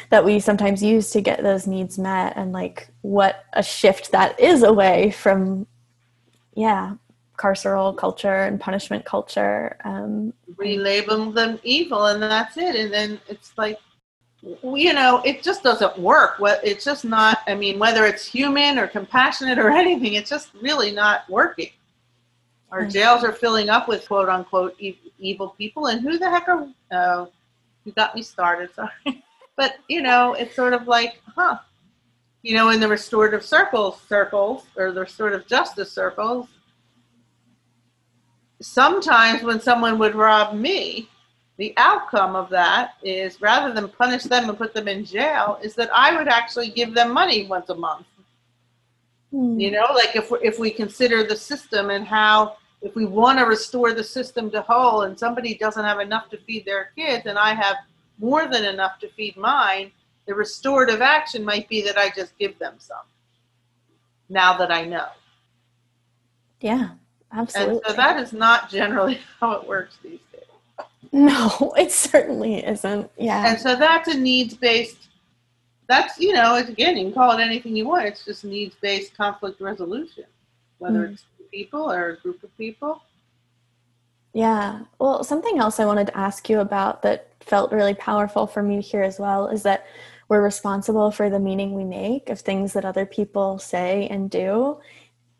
that we sometimes use to get those needs met and like what a shift that is away from yeah carceral culture and punishment culture. Um,
Relabel them evil, and that's it. And then it's like, you know, it just doesn't work. What it's just not. I mean, whether it's human or compassionate or (laughs) anything, it's just really not working. Our jails are filling up with quote unquote e- evil people, and who the heck are? Uh, you got me started. (laughs) Sorry, but you know, it's sort of like, huh? You know, in the restorative circles, circles or the restorative justice circles, sometimes when someone would rob me, the outcome of that is rather than punish them and put them in jail, is that I would actually give them money once a month. Mm. You know, like if we, if we consider the system and how if we want to restore the system to whole and somebody doesn't have enough to feed their kids and I have more than enough to feed mine, the restorative action might be that I just give them some. Now that I know.
Yeah. Absolutely.
And so that is not generally (laughs) how it works these days.
No, (laughs) it certainly isn't. Yeah.
And so that's a needs based, that's, you know, again, you can call it anything you want. It's just needs based conflict resolution, whether mm. it's people or a group of people.
Yeah. Well, something else I wanted to ask you about that felt really powerful for me here as well is that we're responsible for the meaning we make of things that other people say and do.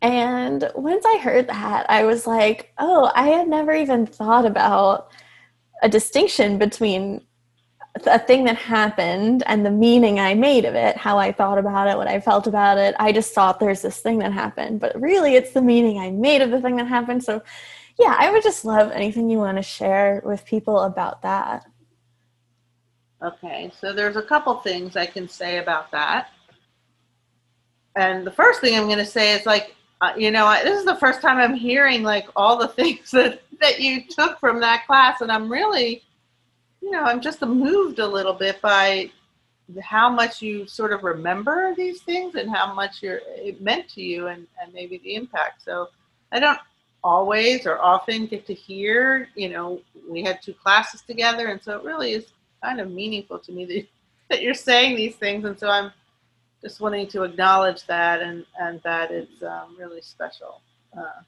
And once I heard that, I was like, oh, I had never even thought about a distinction between a thing that happened and the meaning I made of it, how I thought about it, what I felt about it. I just thought there's this thing that happened, but really it's the meaning I made of the thing that happened. So, yeah, I would just love anything you want to share with people about that.
Okay, so there's a couple things I can say about that. And the first thing I'm going to say is like, you know, I, this is the first time I'm hearing like all the (laughs) things that that you took from that class, and I'm really, you know, I'm just moved a little bit by how much you sort of remember these things and how much you're, it meant to you and, and maybe the impact. So I don't always or often get to hear, you know, we had two classes together, and so it really is kind of meaningful to me that, (laughs) that you're saying these things. And so I'm just wanting to acknowledge that and, and that it's um, really special. Uh,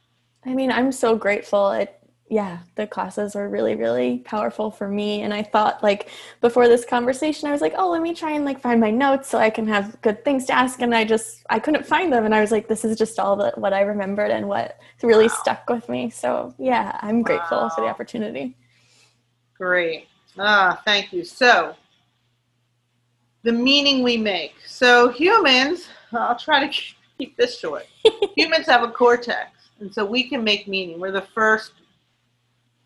I mean, I'm so grateful. It, yeah, the classes were really, really powerful for me. And I thought, like, before this conversation, I was like, oh, let me try and like find my notes so I can have good things to ask. And I just, I couldn't find them. And I was like, this is just all that what I remembered and what really wow. stuck with me. So yeah, I'm wow. grateful for the opportunity.
Great. Ah, thank you. So, the meaning we make. So, humans, I'll try to (laughs) keep this short. (laughs) humans have a cortex, and so we can make meaning. We're the first,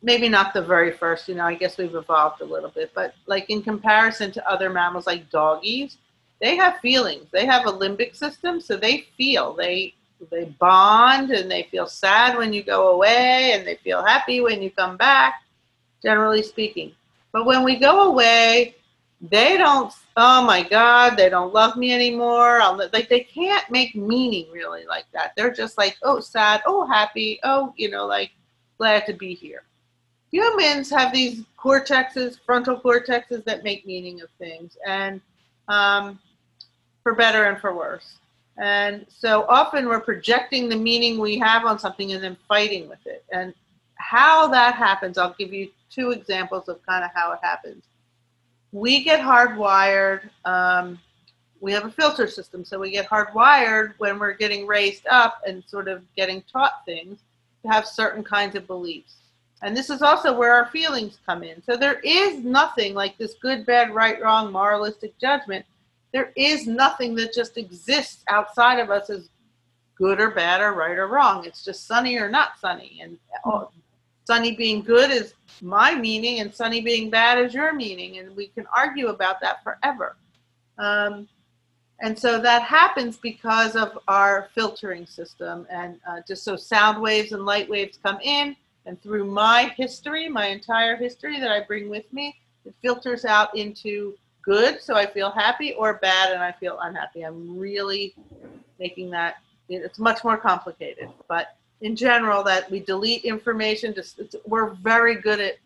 maybe not the very first, you know, I guess we've evolved a little bit, but like in comparison to other mammals like doggies, they have feelings. They have a limbic system, so they feel. They they bond and they feel sad when you go away and they feel happy when you come back, generally speaking. But when we go away, they don't, oh my God, they don't love me anymore. I'll, like they can't make meaning really like that. They're just like, oh, sad, oh, happy, oh, you know, like glad to be here. Humans have these cortexes, frontal cortexes that make meaning of things, and um, for better and for worse. And so often we're projecting the meaning we have on something and then fighting with it. And how that happens, I'll give you two examples of kind of how it happens. We get hardwired. Um, we have a filter system, so we get hardwired when we're getting raised up and sort of getting taught things to have certain kinds of beliefs. And this is also where our feelings come in. So there is nothing like this good, bad, right, wrong, moralistic judgment. There is nothing that just exists outside of us as good or bad or right or wrong. It's just sunny or not sunny. And sunny being good is my meaning and sunny being bad is your meaning and we can argue about that forever. Um, and so that happens because of our filtering system and uh, just so sound waves and light waves come in and through my history my entire history that i bring with me it filters out into good so i feel happy or bad and i feel unhappy. I'm really making that it's much more complicated but in general that we delete information. Just we're very good at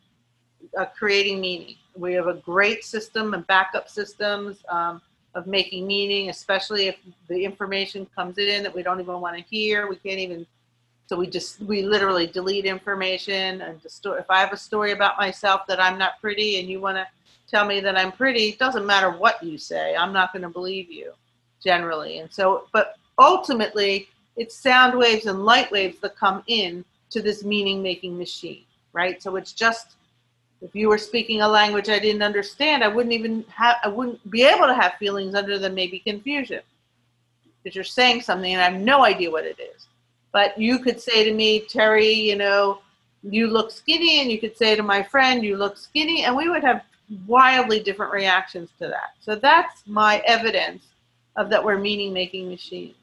uh, creating meaning. We have a great system and backup systems um, of making meaning, especially if the information comes in that we don't even want to hear. We can't even. So we just we literally delete information and just if I have a story about myself that I'm not pretty and you want to tell me that I'm pretty, it doesn't matter what you say. I'm not going to believe you generally. And so, but ultimately, it's sound waves and light waves that come in to this meaning making machine, right? So it's just if you were speaking a language I didn't understand, I wouldn't even have I wouldn't be able to have feelings other than maybe confusion. Because you're saying something and I have no idea what it is. But you could say to me, Terrie, you know, you look skinny, and you could say to my friend, you look skinny, and we would have wildly different reactions to that. So that's my evidence of that we're meaning making machines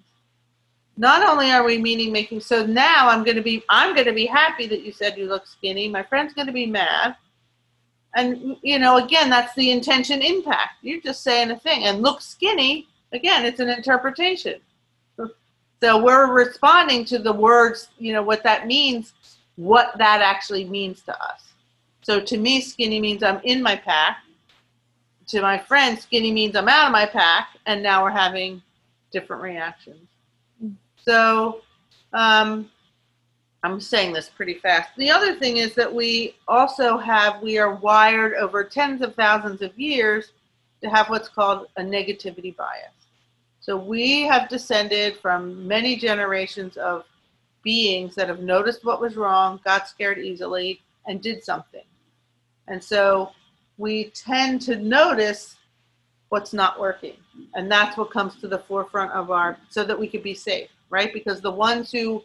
not only are we meaning making so now i'm going to be i'm going to be happy that you said you look skinny. My friend's going to be mad. And you know again that's the intention impact. You're just saying a thing. And look skinny again it's an interpretation. So we're responding to the words you know what that means what that actually means to us. So to me skinny means i'm in my pack. To my friend skinny means i'm out of my pack and now we're having different reactions so, um, I'm saying this pretty fast. The other thing is that we also have, we are wired over tens of thousands of years to have what's called a negativity bias. So we have descended from many generations of beings that have noticed what was wrong, got scared easily, and did something. And so we tend to notice what's not working. And that's what comes to the forefront of our, so that we could be safe, right? Because the ones who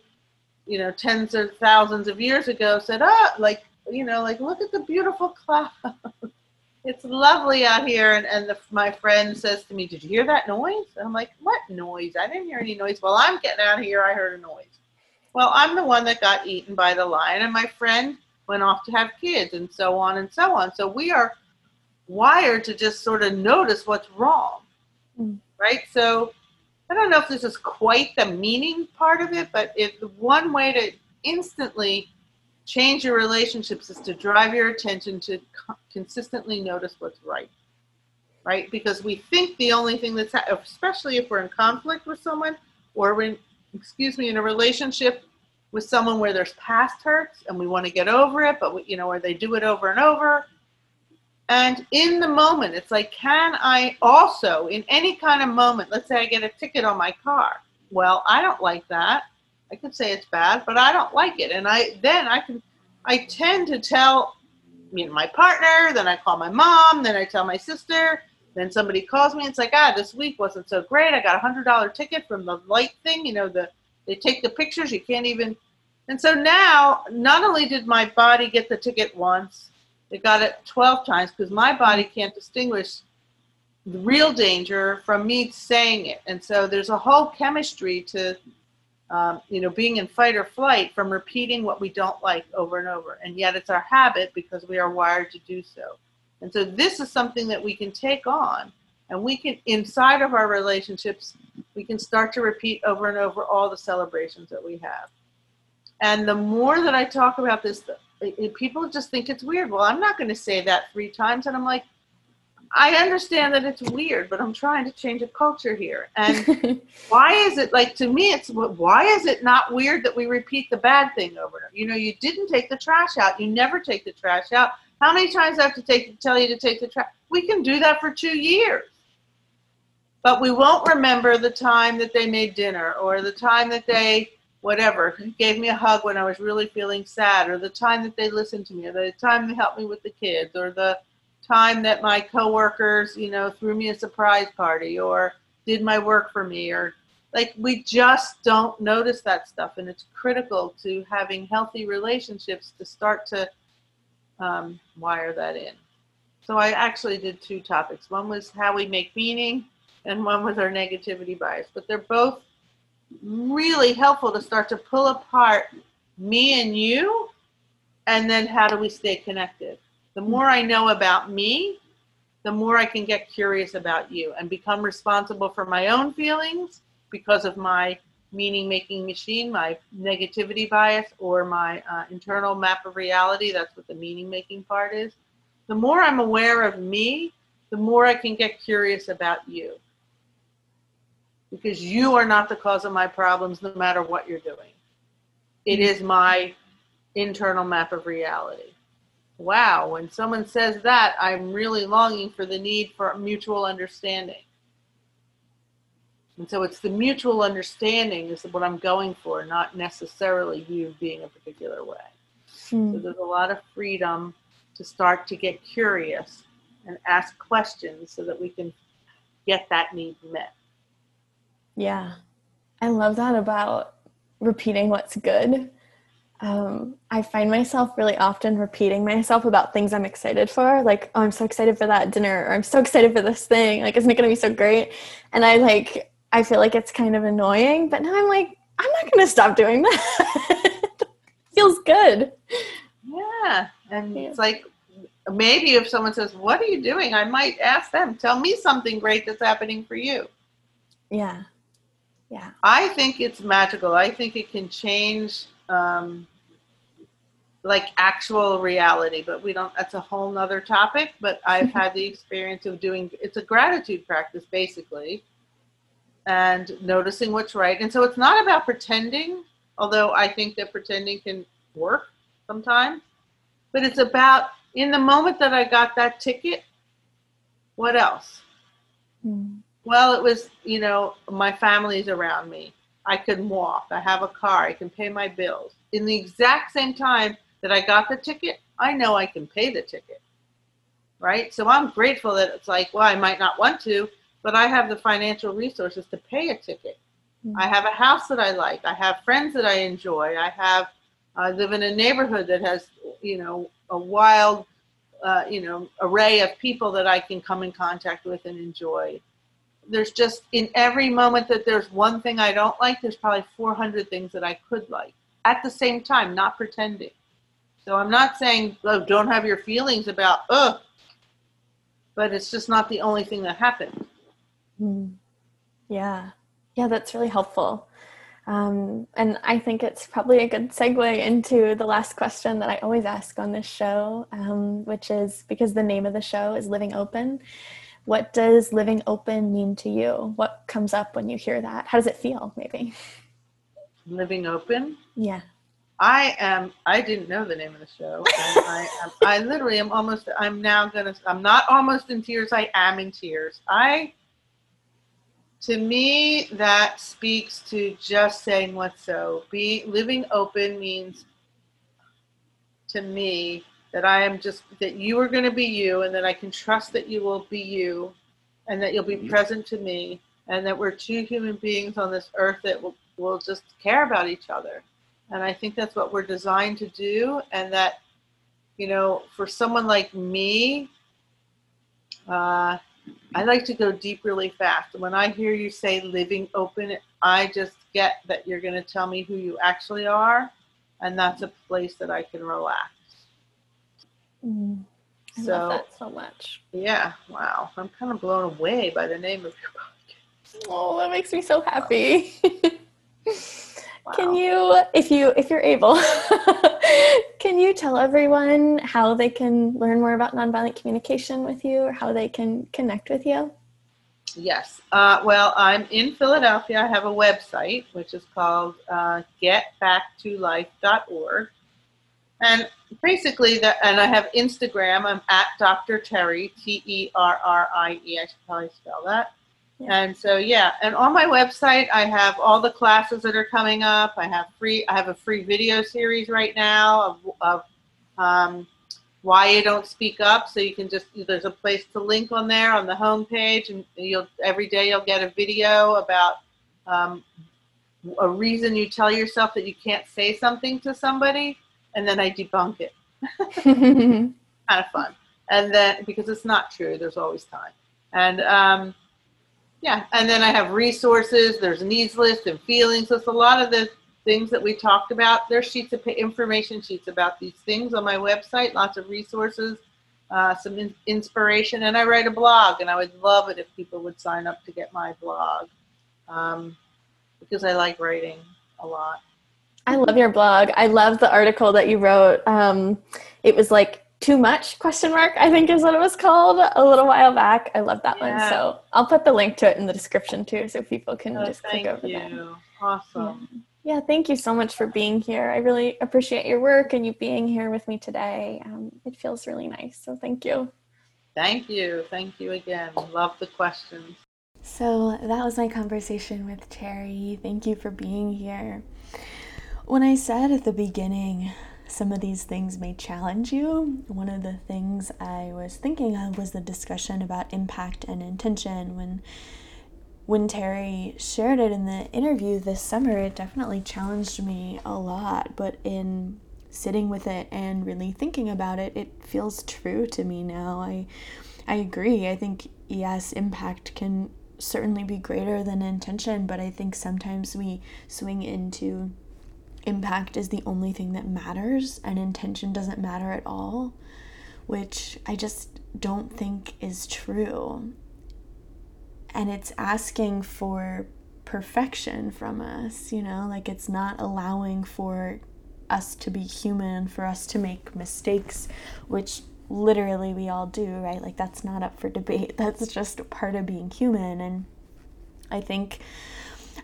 you know, tens of thousands of years ago said, ah, like, you know, like, look at the beautiful cloud. (laughs) it's lovely out here. And, and the, my friend says to me, did you hear that noise? And I'm like, what noise? I didn't hear any noise. Well, I'm getting out of here. I heard a noise. Well, I'm the one that got eaten by the lion, and my friend went off to have kids, and so on and so on. So we are wired to just sort of notice what's wrong, mm. right? So I don't know if this is quite the meaning part of it, but if one way to instantly change your relationships is to drive your attention to consistently notice what's right. Right? Because we think the only thing that's, ha- especially if we're in conflict with someone or in, excuse me, in a relationship with someone where there's past hurts and we want to get over it, but we, you know, where they do it over and over and in the moment, it's like, can I also, in any kind of moment, let's say I get a ticket on my car. Well, I don't like that. I could say it's bad, but I don't like it. And I then I can, I tend to tell, you know, my partner. Then I call my mom. Then I tell my sister. Then somebody calls me. and It's like, ah, this week wasn't so great. I got a hundred dollar ticket from the light thing. You know, the they take the pictures. You can't even. And so now, not only did my body get the ticket once, they got it 12 times because my body can't distinguish the real danger from me saying it. And so there's a whole chemistry to, um, you know, being in fight or flight from repeating what we don't like over and over. And yet it's our habit because we are wired to do so. And so this is something that we can take on and we can, inside of our relationships, we can start to repeat over and over all the celebrations that we have. And the more that I talk about this, people just think it's weird. Well, I'm not going to say that three times. And I'm like, I understand that it's weird, but I'm trying to change a culture here. And (laughs) why is it like to me? It's why is it not weird that we repeat the bad thing over and over? You know, you didn't take the trash out. You never take the trash out. How many times I have to take tell you to take the trash? We can do that for two years, but we won't remember the time that they made dinner or the time that they whatever, gave me a hug when I was really feeling sad, or the time that they listened to me, or the time they helped me with the kids, or the time that my coworkers, you know, threw me a surprise party, or did my work for me, or like we just don't notice that stuff, and it's critical to having healthy relationships to start to um, wire that in. So I actually did two topics. One was how we make meaning, and one was our negativity bias. But they're both really helpful to start to pull apart me and you and then how do we stay connected? The more i know about me the more i can get curious about you and become responsible for my own feelings because of my meaning making machine my negativity bias or my uh, internal map of reality. That's what the meaning making part is. The more i'm aware of me the more i can get curious about you because you are not the cause of my problems no matter what you're doing. It is my internal map of reality. Wow, when someone says that, I'm really longing for the need for mutual understanding. And so it's the mutual understanding is what I'm going for, not necessarily you being a particular way. Hmm. So there's a lot of freedom to start to get curious and ask questions so that we can get that need met.
Yeah. I love that about repeating what's good. Um, I find myself really often repeating myself about things I'm excited for, like, oh, I'm so excited for that dinner, or I'm so excited for this thing, like, isn't it gonna be so great? And I like, I feel like it's kind of annoying, but now I'm like, I'm not gonna stop doing that. (laughs) Feels good.
Yeah, and it's like maybe if someone says, "What are you doing?" I might ask them, "Tell me something great that's happening for you."
Yeah
yeah i think it's magical i think it can change um, like actual reality but we don't that's a whole nother topic but i've had the (laughs) experience of doing it's a gratitude practice basically and noticing what's right and so it's not about pretending although I think that pretending can work sometimes. But it's about in the moment that I got that ticket, what else? Mm. Well, it was, you know, my family's around me. I can walk. I have a car. I can pay my bills. In the exact same time that I got the ticket, I know I can pay the ticket. Right? So I'm grateful that it's like, well, I might not want to, but I have the financial resources to pay a ticket. Mm-hmm. I have a house that I like. I have friends that I enjoy. I have I live in a neighborhood that has, you know, a wild, uh, you know, array of people that I can come in contact with and enjoy. There's just in every moment that there's one thing I don't like, there's probably 400 things that I could like at the same time, not pretending. So I'm not saying, oh, don't have your feelings about, ugh, but it's just not the only thing that happened.
Mm. Yeah. Yeah, that's really helpful. Um, and I think it's probably a good segue into the last question that I always ask on this show, um, which is because the name of the show is Living Open. What does living open mean to you? What comes up when you hear that? How does it feel, maybe?
Living open?
Yeah.
I am. I didn't know the name of the show. I, am, I literally am almost. I'm now gonna. I'm not almost in tears. I am in tears. I to me that speaks to just saying what's so be living open means to me that i am just that you are going to be you and that i can trust that you will be you and that you'll be present to me and that we're two human beings on this earth that will, will just care about each other and i think that's what we're designed to do and that you know for someone like me uh, I like to go deep really fast. When I hear you say living open, I just get that you're going to tell me who you actually are, and that's a place that I can relax.
Mm, I so, love that so much.
Yeah, wow. I'm kind of blown away by the name of your podcast.
Oh, that makes me so happy. (laughs) Wow. Can you, if you if you're able, (laughs) can you tell everyone how they can learn more about nonviolent communication with you, or how they can connect with you?
Yes. Uh, well, I'm in Philadelphia. I have a website which is called uh, getbacktolife.org, and basically that. And I have Instagram. I'm at Dr. Terrie, T E R R I E. I should probably spell that. And so yeah, and on my website I have all the classes that are coming up. I have free I have a free video series right now of, of um, why you don't speak up. So you can just there's a place to link on there on the home page, and you'll every day you'll get a video about um, a reason you tell yourself that you can't say something to somebody, and then I debunk it. (laughs) kind of fun, and then because it's not true, there's always time, and um, yeah, and then I have resources. There's needs list and feelings. So it's a lot of the things that we talked about. There's sheets of information sheets about these things on my website. Lots of resources, uh, some in- inspiration, and I write a blog. And I would love it if people would sign up to get my blog um, because I like writing a lot.
I love your blog. I love the article that you wrote. Um, it was like too much question mark i think is what it was called a little while back i love that yeah. one so i'll put the link to it in the description too so people can oh, just click over
you.
there
awesome
yeah. yeah. thank you so much for being here i really appreciate your work and you being here with me today um, it feels really nice so thank you
thank you thank you again love the questions
so that was my conversation with terrie thank you for being here when i said at the beginning some of these things may challenge you. One of the things I was thinking of was the discussion about impact and intention. When when Terrie shared it in the interview this summer, it definitely challenged me a lot. But in sitting with it and really thinking about it, it feels true to me now. I I agree. I think yes, impact can certainly be greater than intention, but I think sometimes we swing into impact is the only thing that matters and intention doesn't matter at all, which I just don't think is true. And it's asking for perfection from us, you know, like it's not allowing for us to be human, for us to make mistakes, which literally we all do, right? Like that's not up for debate. (laughs) That's just part of being human. And I think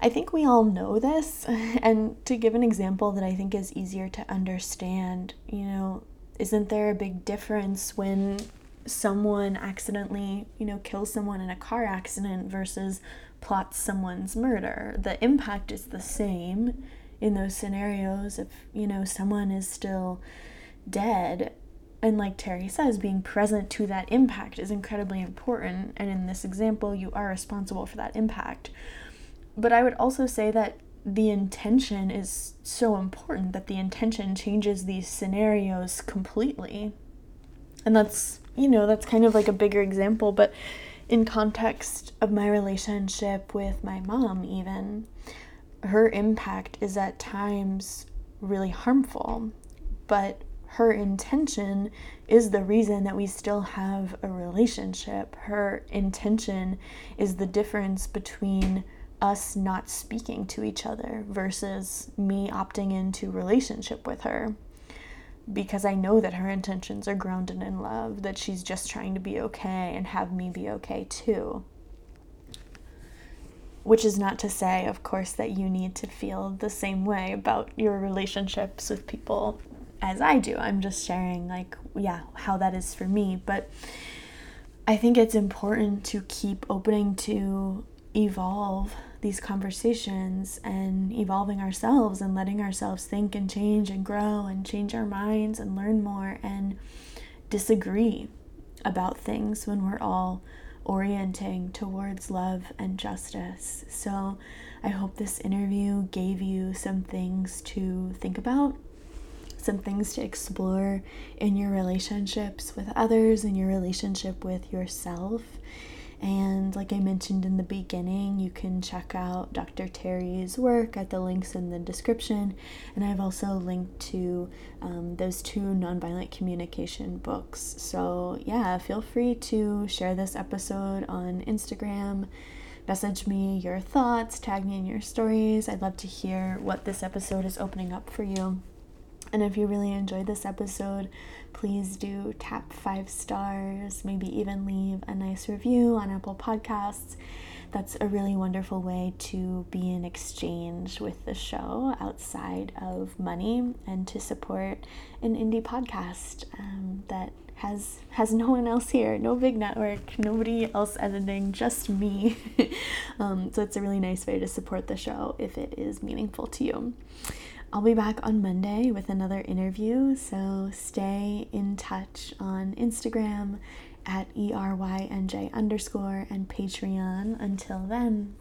I think we all know this. (laughs) And to give an example that I think is easier to understand, you know, isn't there a big difference when someone accidentally, you know, kills someone in a car accident versus plots someone's murder? The impact is the same in those scenarios if, you know, someone is still dead and like Terrie says, being present to that impact is incredibly important. And in this example, you are responsible for that impact. But I would also say that the intention is so important that the intention changes these scenarios completely. And that's, you know, that's kind of like a bigger example, but in context of my relationship with my mom, even, her impact is at times really harmful. But her intention is the reason that we still have a relationship. Her intention is the difference between us not speaking to each other versus me opting into relationship with her because I know that her intentions are grounded in love, that she's just trying to be okay and have me be okay too. Which is not to say, of course, that you need to feel the same way about your relationships with people as I do. I'm just sharing, like, yeah, how that is for me. But I think it's important to keep opening to evolve these conversations and evolving ourselves and letting ourselves think and change and grow and change our minds and learn more and disagree about things when we're all orienting towards love and justice. So I hope this interview gave you some things to think about some things to explore in your relationships with others, in your relationship with yourself. And like I mentioned in the beginning, you can check out Dr. Terrie's work at the links in the description. And I've also linked to um, those two nonviolent communication books. So, yeah, feel free to share this episode on Instagram. Message me your thoughts, tag me in your stories. I'd love to hear what this episode is opening up for you. And if you really enjoyed this episode, please do tap five stars, maybe even leave a nice review on Apple Podcasts. That's a really wonderful way to be in exchange with the show outside of money and to support an indie podcast um, that has has no one else here, no big network, nobody else editing, just me. (laughs) um, so it's a really nice way to support the show if it is meaningful to you. I'll be back on Monday with another interview, so stay in touch on Instagram at ERYNJ underscore and Patreon. Until then.